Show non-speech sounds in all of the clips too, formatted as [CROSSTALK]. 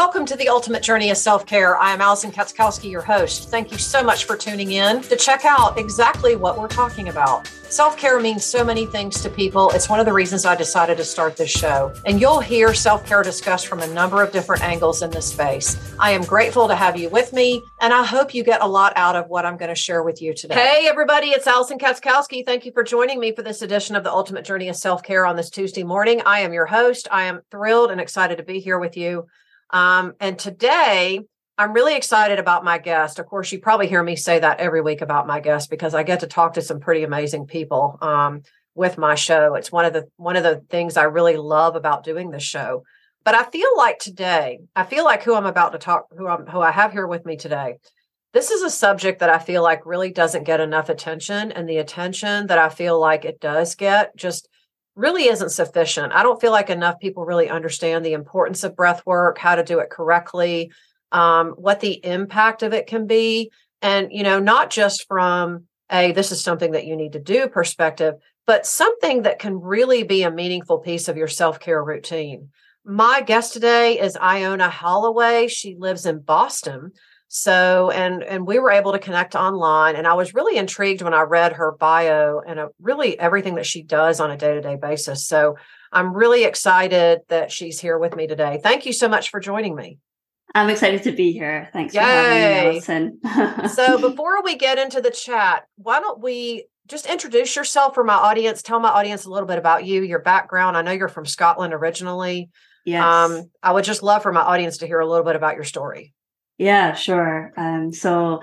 Welcome to the Ultimate Journey of Self Care. I am Allison Katskowski, your host. Thank you so much for tuning in to check out exactly what we're talking about. Self care means so many things to people. It's one of the reasons I decided to start this show. And you'll hear self care discussed from a number of different angles in this space. I am grateful to have you with me, and I hope you get a lot out of what I'm going to share with you today. Hey, everybody, it's Allison Katskowski. Thank you for joining me for this edition of the Ultimate Journey of Self Care on this Tuesday morning. I am your host. I am thrilled and excited to be here with you. Um, and today, I'm really excited about my guest. Of course, you probably hear me say that every week about my guest because I get to talk to some pretty amazing people um, with my show. It's one of the one of the things I really love about doing this show. But I feel like today, I feel like who I'm about to talk, who I'm who I have here with me today. This is a subject that I feel like really doesn't get enough attention, and the attention that I feel like it does get just really isn't sufficient. I don't feel like enough people really understand the importance of breath work, how to do it correctly, um, what the impact of it can be. And, you know, not just from a this is something that you need to do perspective, but something that can really be a meaningful piece of your self care routine. My guest today is Iona Holloway. She lives in Boston. So, and and we were able to connect online, and I was really intrigued when I read her bio and uh, really everything that she does on a day to day basis. So, I'm really excited that she's here with me today. Thank you so much for joining me. I'm excited to be here. Thanks Yay. for having me, Allison. so, [LAUGHS] before we get into the chat, why don't we just introduce yourself for my audience? Tell my audience a little bit about you, your background. I know you're from Scotland originally. Yes. Um, I would just love for my audience to hear a little bit about your story. Yeah, sure. Um, so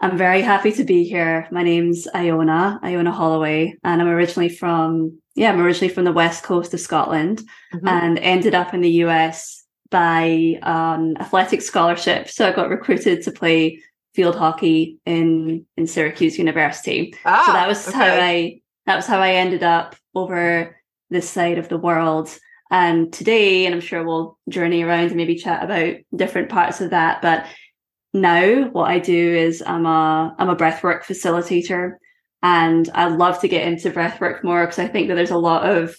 I'm very happy to be here. My name's Iona, Iona Holloway, and I'm originally from, yeah, I'm originally from the west coast of Scotland mm-hmm. and ended up in the US by an athletic scholarship. So I got recruited to play field hockey in in Syracuse University. Ah, so that was okay. how I that was how I ended up over this side of the world. And today, and I'm sure we'll journey around and maybe chat about different parts of that. But now what I do is I'm a I'm a breathwork facilitator. And I love to get into breathwork more because I think that there's a lot of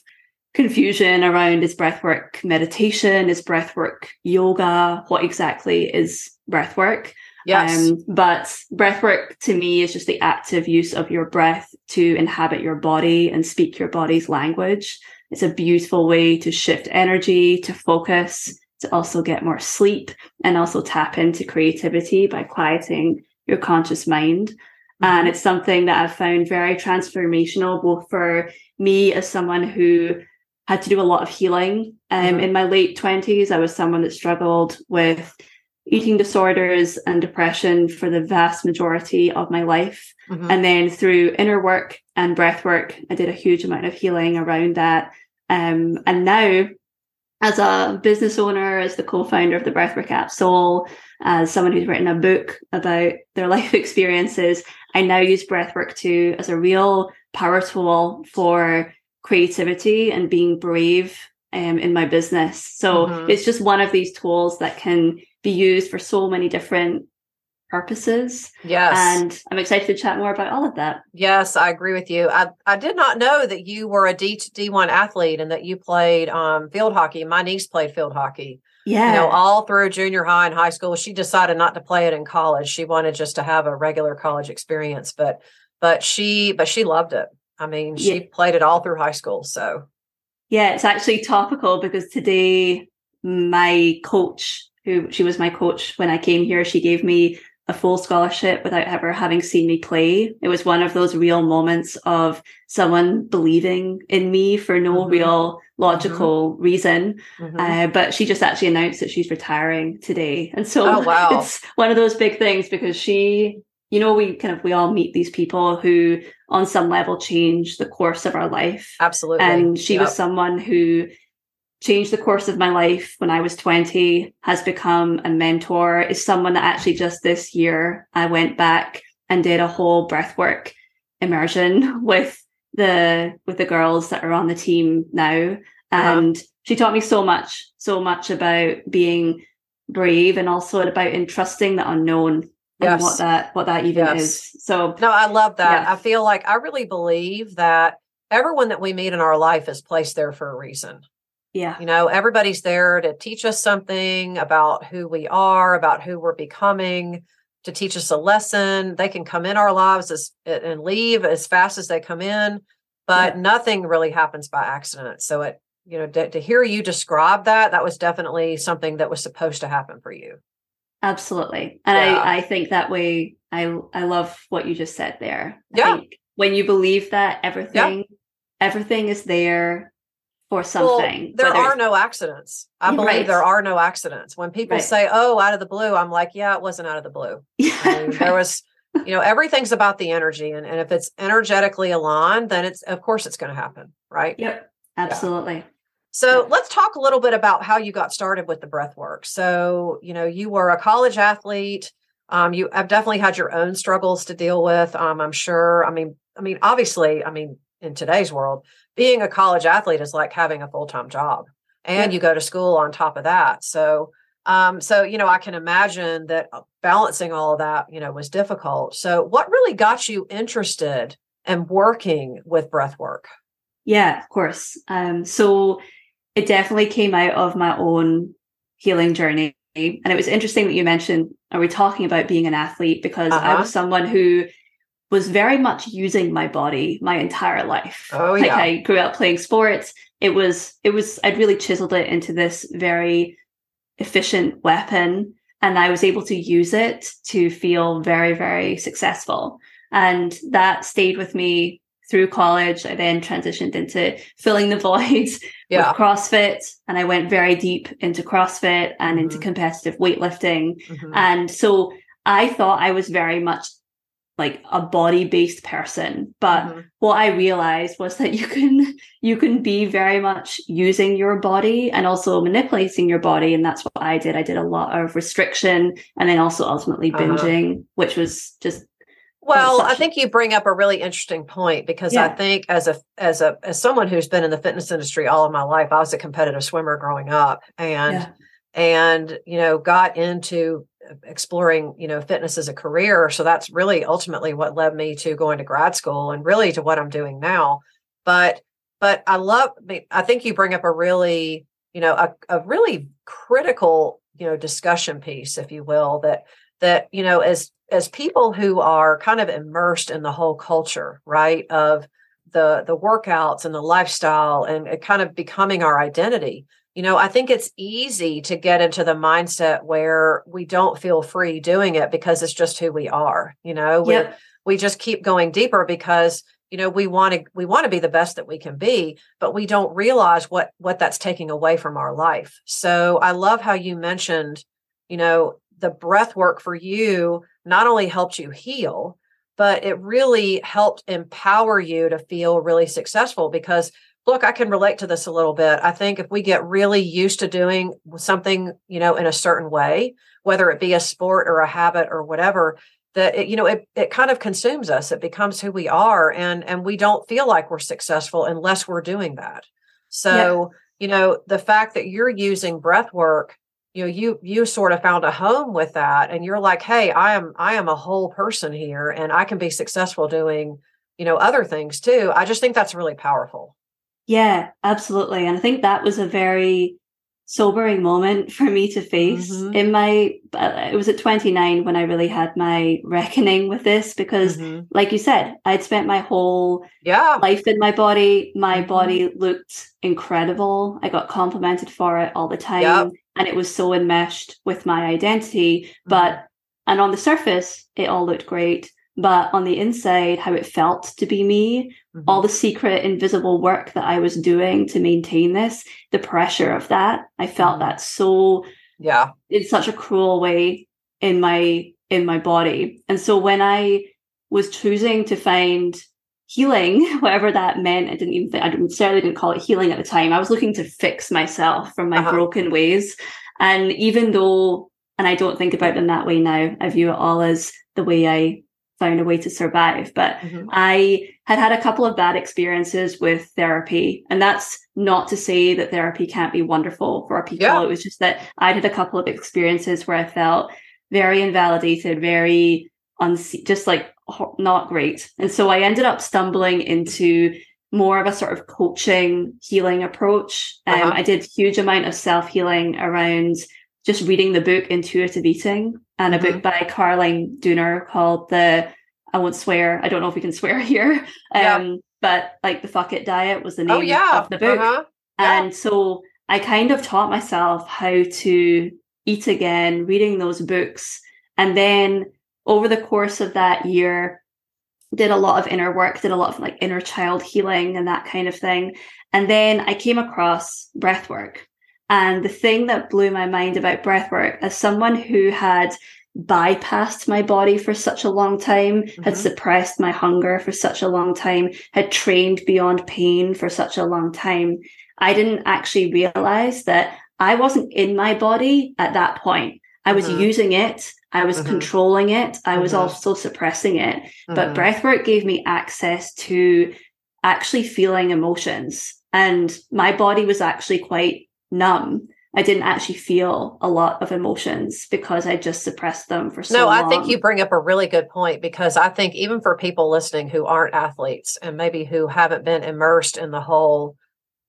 confusion around is breathwork meditation, is breathwork yoga, what exactly is breathwork? Yes. Um, but breathwork to me is just the active use of your breath to inhabit your body and speak your body's language. It's a beautiful way to shift energy, to focus, to also get more sleep, and also tap into creativity by quieting your conscious mind. Mm-hmm. And it's something that I've found very transformational, both for me as someone who had to do a lot of healing. Um, mm-hmm. In my late 20s, I was someone that struggled with eating disorders and depression for the vast majority of my life. Mm-hmm. And then through inner work and breath work, I did a huge amount of healing around that. Um, and now, as a business owner, as the co-founder of the Breathwork app Soul, as someone who's written a book about their [LAUGHS] life experiences, I now use breathwork too as a real power tool for creativity and being brave um, in my business. So mm-hmm. it's just one of these tools that can be used for so many different purposes. Yes. And I'm excited to chat more about all of that. Yes, I agree with you. I, I did not know that you were a D D1 athlete and that you played um, field hockey. My niece played field hockey. Yeah. You know, all through junior high and high school. She decided not to play it in college. She wanted just to have a regular college experience, but but she but she loved it. I mean, she yeah. played it all through high school. So yeah, it's actually topical because today my coach, who she was my coach when I came here, she gave me a full scholarship without ever having seen me play. It was one of those real moments of someone believing in me for no mm-hmm. real logical mm-hmm. reason. Mm-hmm. Uh, but she just actually announced that she's retiring today. And so oh, wow. [LAUGHS] it's one of those big things because she, you know, we kind of, we all meet these people who on some level change the course of our life. Absolutely. And she yep. was someone who changed the course of my life when I was 20, has become a mentor, is someone that actually just this year I went back and did a whole breathwork immersion [LAUGHS] with the with the girls that are on the team now. And she taught me so much, so much about being brave and also about entrusting the unknown yes. what that what that even yes. is. So no, I love that. Yeah. I feel like I really believe that everyone that we meet in our life is placed there for a reason. Yeah. You know, everybody's there to teach us something about who we are, about who we're becoming, to teach us a lesson. They can come in our lives as, and leave as fast as they come in, but yeah. nothing really happens by accident. So it, you know, to, to hear you describe that, that was definitely something that was supposed to happen for you. Absolutely. And yeah. I, I think that way I I love what you just said there. I yeah. when you believe that everything yeah. everything is there for something. Well, there are no accidents. I believe right. there are no accidents. When people right. say, "Oh, out of the blue," I'm like, "Yeah, it wasn't out of the blue." [LAUGHS] Yeah, I mean, right. there was, you know, everything's about the energy, and, and if it's energetically aligned, then it's of course it's going to happen, right? Yep, absolutely. Yeah. So yeah. let's talk a little bit about how you got started with the breath work. So, you know, you were a college athlete. Um, you have definitely had your own struggles to deal with. Um, I'm sure. I mean, I mean, obviously, I mean, in today's world, being a college athlete is like having a full time job, and yeah. you go to school on top of that. So, um, so you know, I can imagine that uh, balancing all of that, you know, was difficult. So, what really got you interested in working with breath work? Yeah, of course. Um, so it definitely came out of my own healing journey. And it was interesting that you mentioned, are we talking about being an athlete? Because uh-huh. I was someone who was very much using my body my entire life. Oh, like yeah. I grew up playing sports. It was, it was, I'd really chiseled it into this very efficient weapon. And I was able to use it to feel very, very successful. And that stayed with me through college. I then transitioned into filling the [LAUGHS] voids yeah. with CrossFit. And I went very deep into CrossFit and mm-hmm. into competitive weightlifting. Mm-hmm. And so I thought I was very much like a body based person but mm-hmm. what i realized was that [LAUGHS] you can you can be very much using your body and also manipulating your body and that's what i did i did a lot of restriction and then also ultimately uh-huh. binging uh-huh. which was just well i think you bring up a really interesting point because yeah. i think as a as a as someone who's been in the fitness industry all of my life i was a competitive swimmer growing up and yeah. and you know got into exploring you know fitness as a career. So that's really ultimately what led me to going to grad school and really to what i'm doing now. But but i love I, think you bring up a really you know a, a really critical you know discussion piece if you will that that you know as as people who are kind of immersed in the whole culture right of the the workouts and the lifestyle and kind of becoming our identity you know, I think it's easy to get into the mindset where we don't feel free doing it because it's just who we are. You know, we yep. we just keep going deeper because you know we want to we want to be the best that we can be, but we don't realize what what that's taking away from our life. So I love how you mentioned, you know, the breath work for you not only helped you heal, but it really helped empower you to feel really successful because look, I can relate to this a little bit. I think if we get really used to doing something, you know, in a certain way, whether it be a sport or a habit or whatever, that it, you know, it it kind of consumes us. It becomes who we are, and and we don't feel like we're successful unless we're doing that. So, yeah. you know, the fact that you're using breath work you know you you sort of found a home with that and you're like hey i am i am a whole person here and i can be successful doing you know other things too i just think that's really powerful yeah, absolutely. And I think that was a very sobering moment [LAUGHS] for me to face mm-hmm. in my uh, it was at 29 when i really had my [LAUGHS] reckoning with this because mm-hmm. like you said i'd spent my whole yeah life in my body my mm-hmm. body looked incredible i got complimented for it all the time yep. And it was so enmeshed with my identity but mm-hmm. and on the surface it all looked great but on the inside, how it felt to be me, mm-hmm. all the secret, invisible work that I was doing to maintain this, the pressure of that, I felt mm-hmm. that so, yeah, in such a cruel way in my in my body. And so when I was choosing to find healing, [LAUGHS] whatever that meant, I didn't even think, I necessarily didn't call it healing at the time. I was looking to fix myself from my uh-huh. broken ways. And even though, and I don't think about them that way now, I view it all as the way I found a way to survive. But mm-hmm. I had had a couple of bad experiences with therapy. And that's not to say that therapy can't be wonderful for people. Yeah. It was just that I had a couple of experiences where I felt very invalidated, very unse- just like not great. And so I ended up stumbling into more of a sort of coaching healing approach. Um, uh-huh. I did huge amount of self healing around just reading the book Intuitive Eating and a mm-hmm. book by Caroline Dooner called the I won't swear. I don't know if we can swear [LAUGHS] here. Um, yeah. but like the fuck it diet was the oh, name oh, yeah. of the book. Uh-huh. Yeah. And so I kind of taught myself how to eat again, reading those books. And then over the course of that year, did a lot of inner work, did a lot of like inner child healing and that kind of thing. And then I came across breath work. And the thing that blew my mind about breath work, as someone who had bypassed my body for such a long time, mm-hmm. had suppressed my hunger for such a long time, had trained beyond pain for such a long time, I didn't actually realize that I wasn't in my body at that point. I was mm-hmm. using it. I was mm-hmm. controlling it. I was mm-hmm. also suppressing it. But mm-hmm. breathwork gave me access to actually feeling emotions. And my body was actually quite numb. I didn't actually feel a lot of emotions because I just suppressed them for so no, long. No, I think you bring up a really good point because I think even for people listening who aren't athletes and maybe who haven't been immersed in the whole,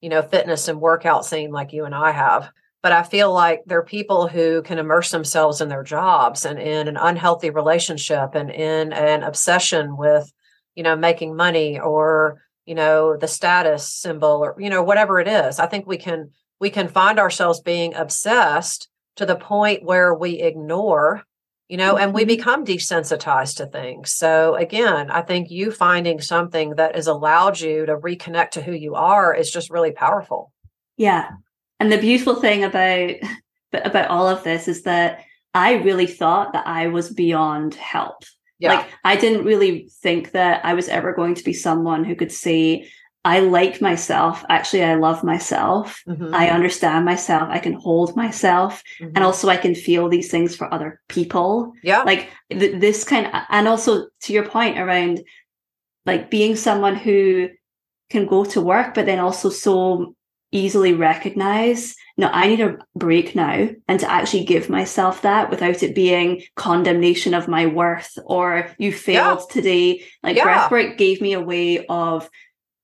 you know, fitness and workout scene like you and I have, but I feel like there are people who can immerse themselves in their jobs and in an unhealthy relationship and in an obsession with, you know, making money or, you know, the status symbol or, you know, whatever it is. I think we can we can find ourselves being obsessed to the point where we ignore you know, and we mm-hmm. become desensitized to things. So again, I think you finding something that has allowed you to reconnect to who you are is just really powerful. Yeah. And the beautiful thing about [LAUGHS] about all of this is that I really thought that I was beyond help. Yeah. Like I didn't really think that I was ever going to be someone who could say, I like myself. Actually, I love myself. Mm-hmm. I understand myself. I can hold myself. Mm-hmm. And also I can feel these things for other people. Yeah. Like th- this kind of, and also to your point around like being someone who can go to work, but then also so easily recognize, no, I need a break now. And to actually give myself that without it being condemnation of my worth or you failed yeah. today. Like yeah. breathwork gave me a way of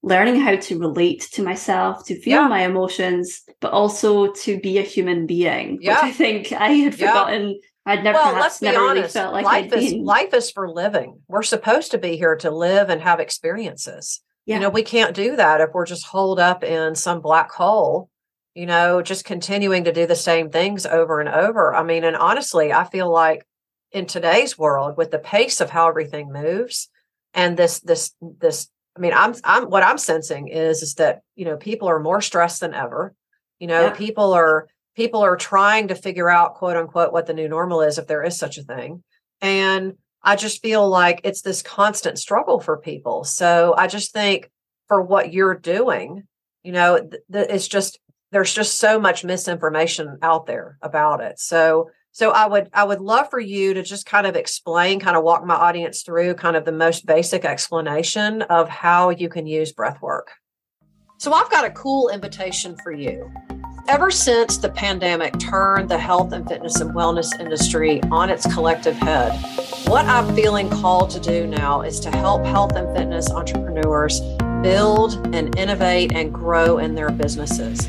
learning how to relate to myself, to feel yeah. my emotions, but also to be a human being, yeah. which I think I had forgotten. I'd never, well, let's be never honest. really felt like life I'd is been. life is for living. We're supposed to be here to live and have experiences. Yeah. You know, we can't do that if we're just holed up in some black hole, you know, just continuing to do the same things over and over. I mean, and honestly, I feel like in today's world, with the pace of how everything moves and this this this I mean, I'm I'm what I'm sensing is is that you know people are more stressed than ever. You know, yeah. people are people are trying to figure out quote unquote what the new normal is if there is such a thing. And I just feel like it's this constant struggle for people. So I just think for what you're doing, you know, th- th- it's just there's just so much misinformation out there about it. So so I would I would love for you to just kind of explain, kind of walk my audience through kind of the most basic explanation of how you can use breath work. So I've got a cool invitation for you. Ever since the pandemic turned the health and fitness and wellness industry on its collective head, what I'm feeling called to do now is to help health and fitness entrepreneurs build and innovate and grow in their businesses.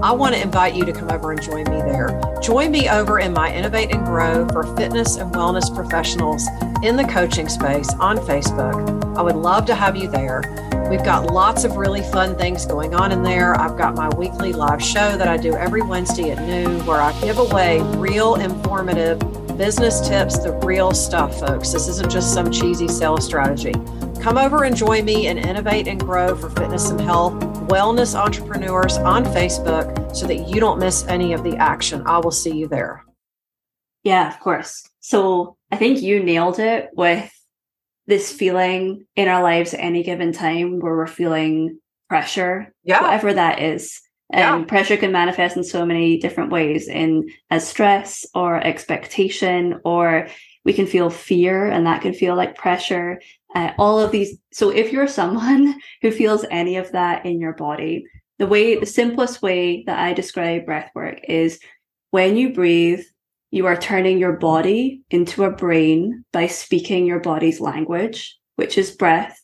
I want to invite you to come over and join me there. Join me over in my Innovate and Grow for fitness and wellness professionals in the coaching space on Facebook. I would love to have you there. We've got lots of really fun things going on in there. I've got my weekly live show that I do every Wednesday at noon where I give away real informative business tips, the real stuff, folks. This isn't just some cheesy sales strategy. Come over and join me and innovate and grow for fitness and health wellness entrepreneurs on Facebook so that you don't miss any of the action. I will see you there. Yeah, of course. So I think you nailed it with this feeling in our lives at any given time where we're feeling pressure, yeah. whatever that is. And yeah. pressure can manifest in so many different ways in as stress or expectation or We can feel fear, and that can feel like pressure. Uh, all of these. So, if you're someone [LAUGHS] who feels any of that in your body, the way, the simplest way that I describe breath work is when you breathe, you are turning your body into a brain by speaking your body's language, which is breath.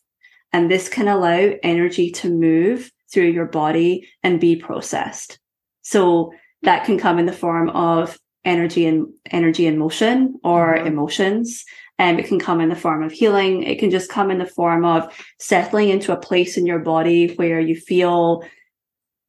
And this can allow energy to move through your body and be processed. So that can come in the form of energy and energy and motion or mm-hmm. emotions. And um, it can come in the form of healing. It can just come in the form of settling into a place in your body where you feel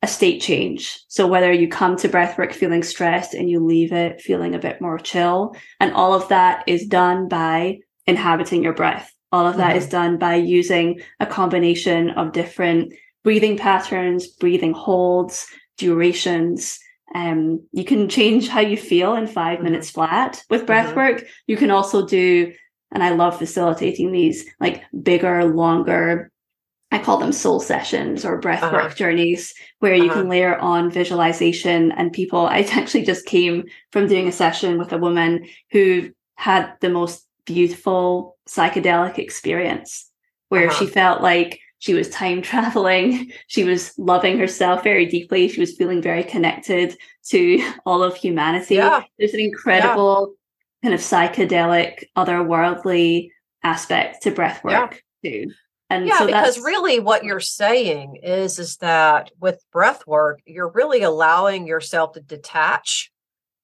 a state change. So whether you come to breathwork feeling stressed and you leave it feeling a bit more chill, and all of that is done by inhabiting your breath. All of that mm-hmm. is done by using a combination of different breathing patterns, breathing holds, durations. Um, you can change how you feel in 5 mm-hmm. minutes flat with breathwork. Mm-hmm. You can also do, and I love facilitating these like bigger, longer I call them soul sessions or breathwork uh-huh. journeys where you uh-huh. can layer on visualization and people. I [LAUGHS] actually just came from doing a session with a woman who had the most beautiful psychedelic experience where uh-huh. she felt like she was time traveling. She was loving herself very deeply. She was feeling very connected to all of humanity. Yeah. There's an incredible yeah. kind of psychedelic, otherworldly aspect to breathwork yeah. too. And yeah, so because really what you're saying is is that with breath work, you're really allowing yourself to detach,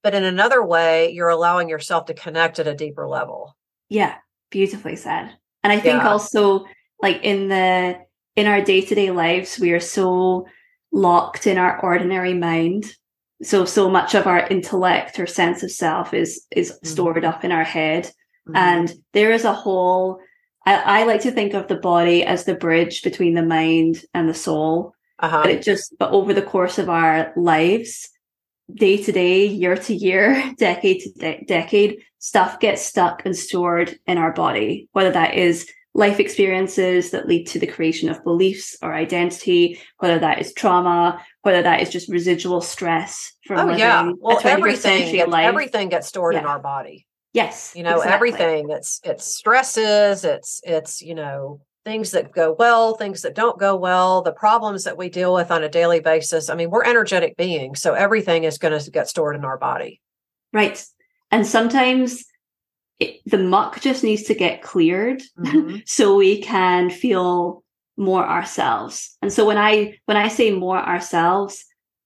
but in another way, you're allowing yourself to connect at a deeper level. Yeah, beautifully said. And I think yeah. also like in the in our day-to-day lives, we are so locked in our ordinary mind. So so much of our intellect or sense of self is is mm-hmm. stored up in our head. Mm-hmm. And there is a whole I, I, like to think of the body as the bridge between the mind and the soul. Uh-huh. But it just, but over the course of our lives, day to day, year to year, [LAUGHS] decade to de- decade, stuff gets stuck and stored in our body, whether that is life experiences that lead to the creation of beliefs or identity, whether that is trauma, whether that is just residual stress from oh, living yeah. well, everything, gets, everything gets stored yeah. in our body. Yes. You know, exactly. everything. It's it's stresses, it's it's, you know, things that go well, things that don't go well, the problems that we deal with on a daily basis. I mean, we're energetic beings, so everything is going to get stored in our body. Right. And sometimes it, the muck just needs to get cleared mm-hmm. [LAUGHS] so we can feel more ourselves. And so when I when I say more ourselves,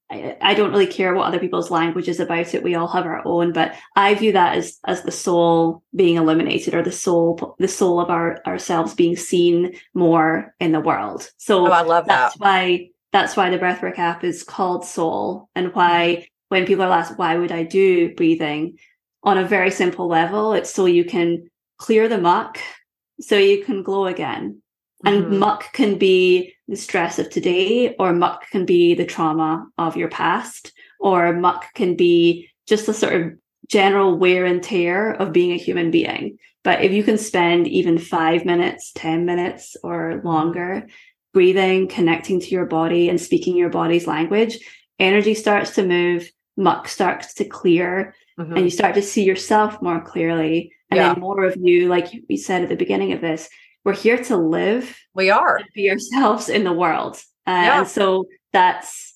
I, I don't really care what other people's language is about it. We all have our own, but I view that as as the soul being illuminated or the soul the soul of our ourselves being seen more in the world. So oh, I love that's that. why that's why the breathwork app is called soul and why when people are asked why would I do breathing on a very simple level, it's so you can clear the muck so you can glow again. And mm-hmm. muck can be the stress of today, or muck can be the trauma of your past, or muck can be just the sort of general wear and tear of being a human being. But if you can spend even five minutes, 10 minutes, or longer breathing, connecting to your body, and speaking your body's language, energy starts to move, muck starts to clear, mm-hmm. and you start to see yourself more clearly. And yeah. then more of you, like we said at the beginning of this, we're here to live. We are. be ourselves in the world. Uh, yeah. And so that's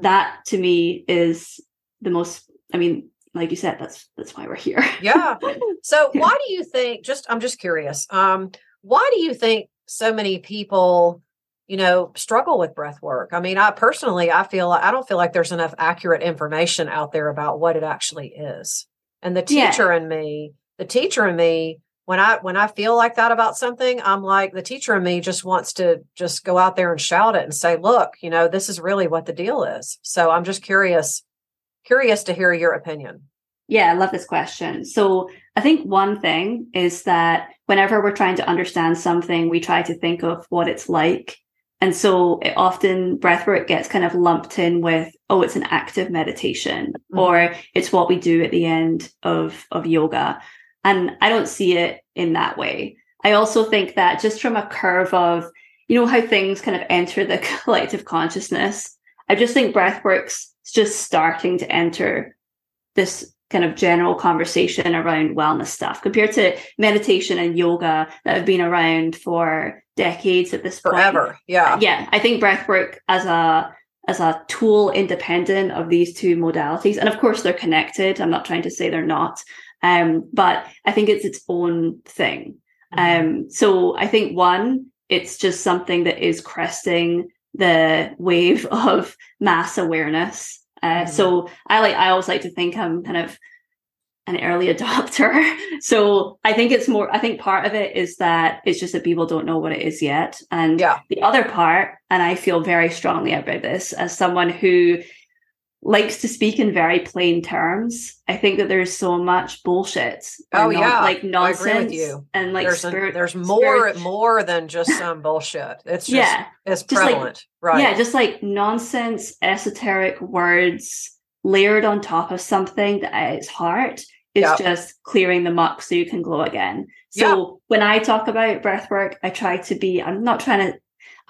that to me is the most I mean, like you said, that's that's why we're here. yeah. [LAUGHS] So why do you think just I'm just curious. Um, why do you think so many people you know struggle with breath work i mean i personally i feel i don't feel like there's enough accurate information out there about what it actually is and the teacher yeah. in me the teacher in me when I when I feel like that about something, I'm like the teacher in me just wants to just go out there and shout it and say, "Look, you know, this is really what the deal is." So I'm just curious curious to hear your opinion. Yeah, I love this question. So I think one thing is that whenever we're trying to understand something, we try to think of what it's like. And so it often breathwork gets kind of lumped in with, oh, it's an active meditation, mm-hmm. or it's what we do at the end of, of yoga. And I don't see it in that way. I also think that just from a curve of, you know, how things kind of enter the [LAUGHS] collective consciousness, I just think breathwork's just starting to enter this kind of general conversation around wellness stuff compared to meditation and yoga that have been around for decades at this forever. Point. Yeah. Yeah. I think breathwork as a as a tool independent of these two modalities. And of course they're connected. I'm not trying to say they're not. Um, but I think it's its own thing. Mm-hmm. Um, so I think one, it's just something that is cresting the wave [LAUGHS] of mass awareness uh, mm-hmm. So I like I always like to think I'm kind of an early [LAUGHS] adopter. so I think it's more. I think part of it is that it's just that people don't know what it is yet, and yeah. the other part, and I feel very strongly about this as someone who likes to speak in very plain terms. I think that there's so much bullshit. Oh non- yeah, like nonsense. With you. And like there's, spirit, a, there's more spirit. more than just some bullshit. It's just yeah, it's prevalent, just like, right? Yeah, just like nonsense, esoteric words layered on top of something that at its heart is yep. just clearing the muck so you can glow again. So yep. when I talk about breath work, I try to be. I'm not trying to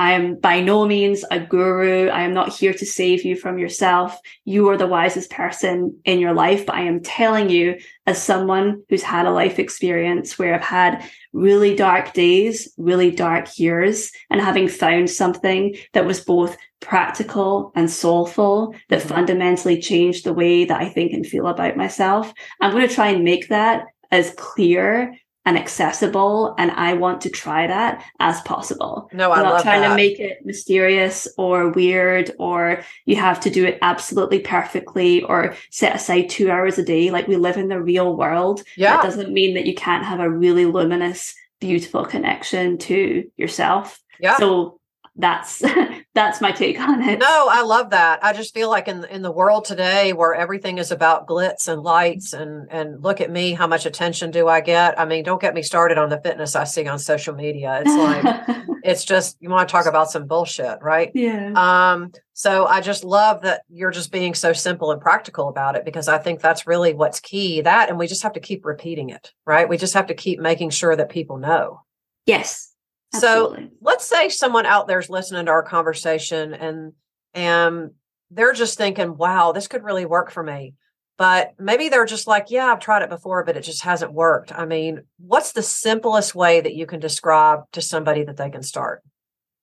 I am by no means a guru. I am not here to save you from yourself. You are the wisest person in your life. But I am telling you, as someone who's had a life experience where I've had really dark days, really dark years, and having found something that was both practical and soulful that mm-hmm. fundamentally changed the way that I think and feel about myself, I'm going to try and make that as clear and accessible and i want to try that as possible. No i'm not trying that. to make it mysterious or weird or you have to do it absolutely perfectly or set aside two hours a day. Like we live in the real world. Yeah. that doesn't mean that you can't have a really luminous beautiful connection to yourself. Yeah. So that's [LAUGHS] that's my take on it. No, I love that. I just feel like in in the world today where everything is about glitz and lights and and look at me, how much attention do I get? I mean, don't get me started on the fitness I see on social media. It's like [LAUGHS] it's just you want to talk about some bullshit, right? Yeah. Um so I just love that you're just being so simple and practical about it because I think that's really what's key. That and we just have to keep repeating it, right? We just have to keep making sure that people know. Yes, Absolutely. So let's say someone out there's listening to our conversation and and they're just thinking, wow, this could really work for me. But maybe they're just like, yeah, I've tried it before, but it just hasn't worked. I mean, what's the simplest way that you can describe to somebody that they can start?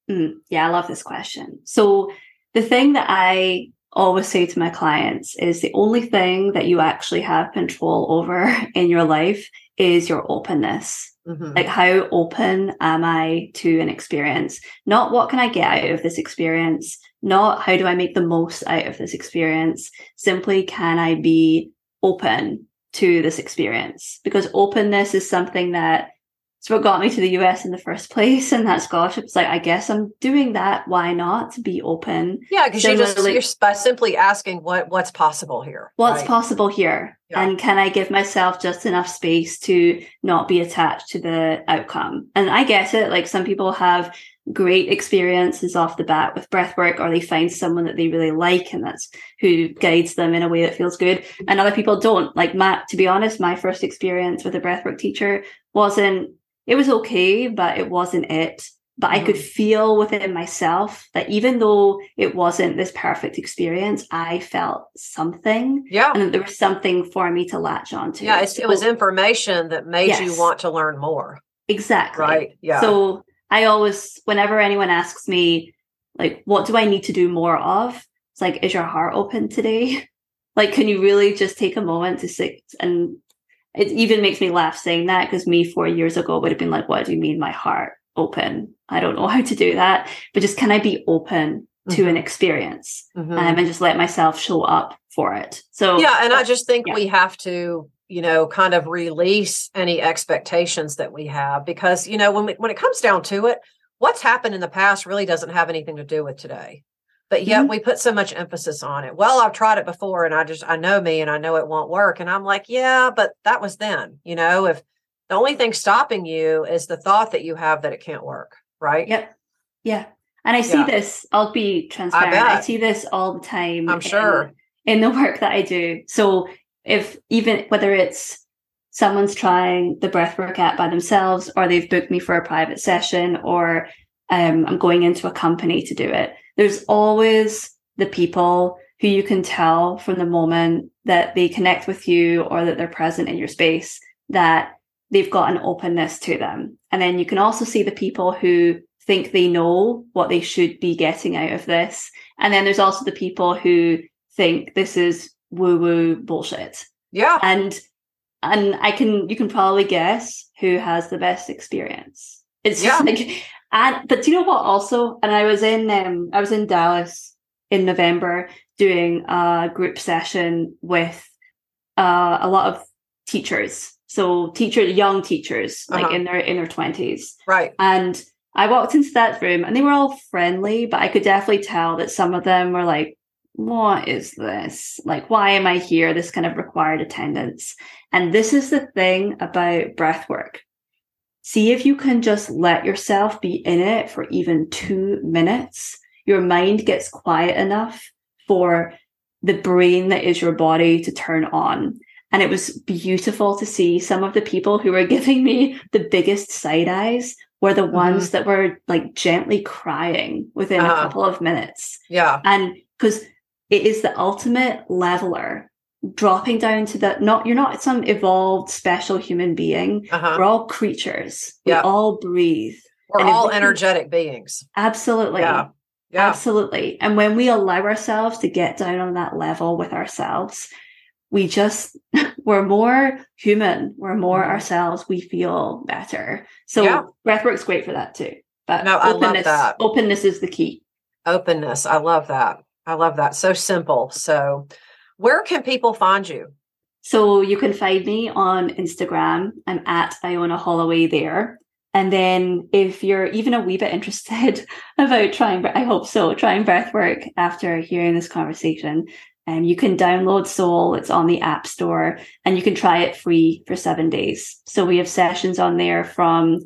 Mm, yeah, I love this question. So the thing that I always say to my clients is the only thing that you actually have control over [LAUGHS] in your life is your openness. Mm-hmm. Like, how open am I to an experience? Not what can I get out of this experience? Not how do I make the most out of this experience? Simply, can I be open to this experience? Because openness is something that it's what got me to the US in the first place. And that scholarship is like, I guess I'm doing that. Why not be open? Yeah, because you just you're simply asking what what's possible here. What's right? possible here? Yeah. And can I give myself just enough space to not be attached to the outcome? And I get it. Like some people have great experiences off the bat with breathwork or they find someone that they really like and that's who guides them in a way that feels good and other people don't like matt to be honest my first experience with a breathwork teacher wasn't it was okay, but it wasn't it. But. I could mm. feel within myself that even though it wasn't this perfect experience, I felt something. Yeah. And there was something for me to latch onto. Yeah. So, it was information that made yes. you want to learn more. Exactly. Right. Yeah. So I always, whenever anyone asks me, like, what do I need to do more of? It's like, is your heart open today? [LAUGHS] like, can you really just take a moment to sit and it even makes me laugh saying that because me four years ago would have been like, what do you mean my heart open? I don't know how to do that. But just can I be open to mm-hmm. an experience mm-hmm. um, and just let myself show up for it? So yeah, and I just think yeah. we have to you know kind of release any expectations that we have because you know when we, when it comes down to it what's happened in the past really doesn't have anything to do with today but yet mm-hmm. we put so much emphasis on it. Well i've tried it before and i just i know me and i know it won't work. And i'm like yeah but that was then you know if the only thing stopping you is the thought that you have that it can't work right? Yep. Yeah. And i see yeah. this i'll be transparent I, I, see this all the time i'm sure. in, in the [LAUGHS] work that i do. So if even whether it's someone's trying the breathwork app by themselves or they've booked me for a private session or um, i'm going into a company to do it there's always the people who you can tell from the moment that they connect with you or that they're present in your space that they've got an openness to them. And then you can also see the people who think they know what they should be getting out of this. And then there's also the people who think this is woo woo bullshit. Yeah. And and I can you can probably guess who has the best experience. It's yeah. [LAUGHS] like and but do you know what also? And I was in um I was in Dallas in November doing a group session with uh, a lot of teachers. So teacher young teachers, uh-huh. like in their in their twenties. Right. And I walked into that room and they were all friendly, but I could definitely tell that some of them were like, what is this? Like, why am I here? This kind of required attendance. And this is the thing about breath work. See if you can just let yourself be in it for even two minutes. Your mind gets quiet enough for the brain that is your body to turn on. And it was beautiful to see some of the people who were [LAUGHS] giving me the biggest side eyes were the ones mm-hmm. that were like gently crying within uh-huh. a couple of minutes. Yeah. And because it is the ultimate leveler dropping down to that not you're not some evolved special human being uh-huh. we're all creatures yeah. we all breathe we're all energetic beings absolutely yeah. yeah absolutely and when we allow ourselves to get down on that level with ourselves we just [LAUGHS] we're more human we're more mm-hmm. ourselves we feel better so yeah. breathwork's great for that too but no, openness, I love that. openness is the key openness i love that I love that. So simple. So, where can people find you? So, you can find me on Instagram. I'm at Iona Holloway there. And then, if you're even a wee bit interested [LAUGHS] about trying, I hope so, trying breath work after hearing this conversation, um, you can download Soul. It's on the App Store and you can try it free for seven days. So, we have sessions on there from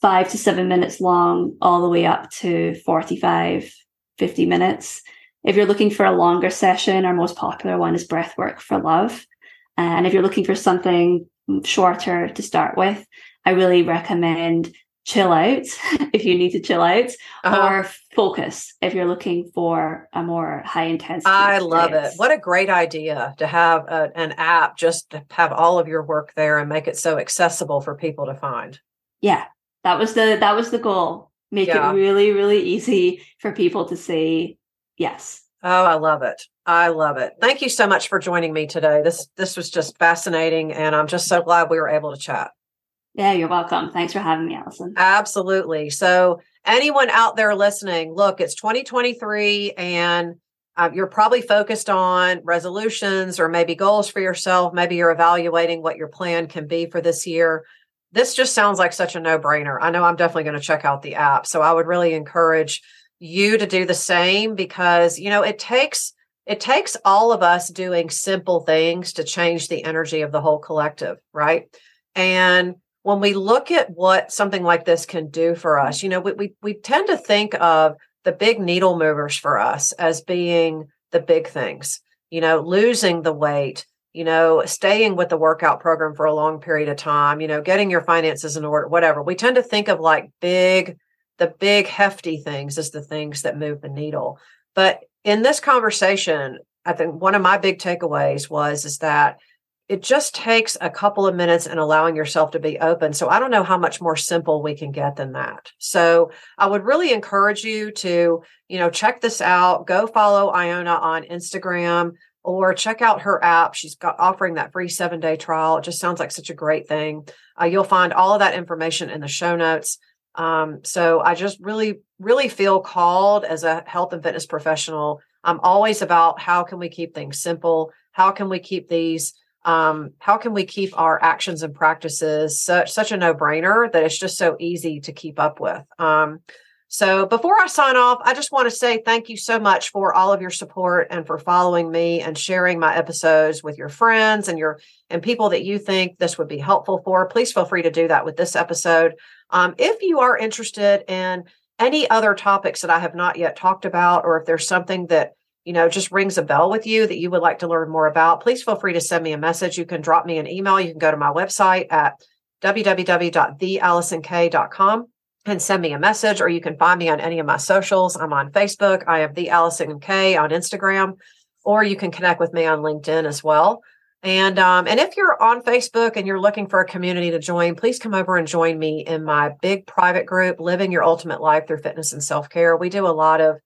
five to seven minutes long, all the way up to 45, 50 minutes. If you're looking for a longer session, our most popular one is Breathwork for Love. And if you're looking for something shorter to start with, I really recommend chill out [LAUGHS] if you need to chill out uh-huh. or focus if you're looking for a more high intensity i experience. love it what a great idea to have a, an app just to have all of your work there and make it so accessible for people to find yeah that was the that was the goal make yeah. it really really easy for people to say Yes. Oh, I love it. I love it. Thank you so much for joining me today. This this was just fascinating and I'm just so glad we were able to chat. Yeah, you're welcome. Thanks for having me, Allison. Absolutely. So, anyone out there listening, look, it's 2023 and uh, you're probably focused on resolutions or maybe goals for yourself. Maybe you're evaluating what your plan can be for this year. This just sounds like such a no brainer. I know I'm definitely going to check out the app. So, I would really encourage you to do the same because you know it takes it takes all of us doing simple things to change the energy of the whole collective right? And when we look at what something like this can do for us you know we, we, we tend to think of the big needle movers for us as being the big things you know losing the weight you know staying with the workout program for a long period of time you know getting your finances in order whatever. We tend to think of like big the big hefty things is the things that move the needle. But in this conversation i think one of my big takeaways was is that it just takes a couple of minutes and allowing yourself to be open. So i don't know how much more simple we can get than that. So i would really encourage you to you know check this out. Go follow iona on instagram or check out her app. She's got offering that free seven day trial. It just sounds like such a great thing. Uh, you'll find all of that information in the show notes um, so I just really, really feel called as a health and fitness professional. I'm always about how can we keep things simple? How can we keep these? Um, how can we keep our actions and practices such such a no brainer that it's just so easy to keep up with? Um, so before I sign off, I just want to say thank you so much for all of your support and for following me and sharing my episodes with your friends and your and people that you think this would be helpful for. Please feel free to do that with this episode. Um, if you are interested in any other topics that I have not yet talked about, or if there's something that you know just rings a bell with you that you would like to learn more about, please feel free to send me a message. You can drop me an email. You can go to my website at www.theallisonk.com and send me a message, or you can find me on any of my socials. I'm on Facebook. I have the Allison K on Instagram. or you can connect with me on LinkedIn as well. And um, and if you're on Facebook and you're looking for a community to join, please come over and join me in my big private group, Living Your Ultimate Life Through Fitness and Self Care. We do a lot of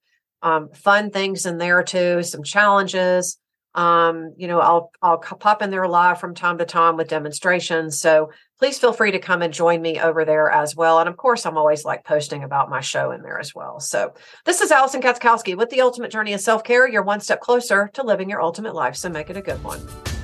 um, fun things in there too, some challenges. Um, you know, I'll I'll pop in there live from time to time with demonstrations. So please feel free to come and join me over there as well. And of course, I'm always like posting about my show in there as well. So this is Allison Katzkowski with the Ultimate Journey of Self Care. You're one step closer to living your ultimate life. So make it a good one.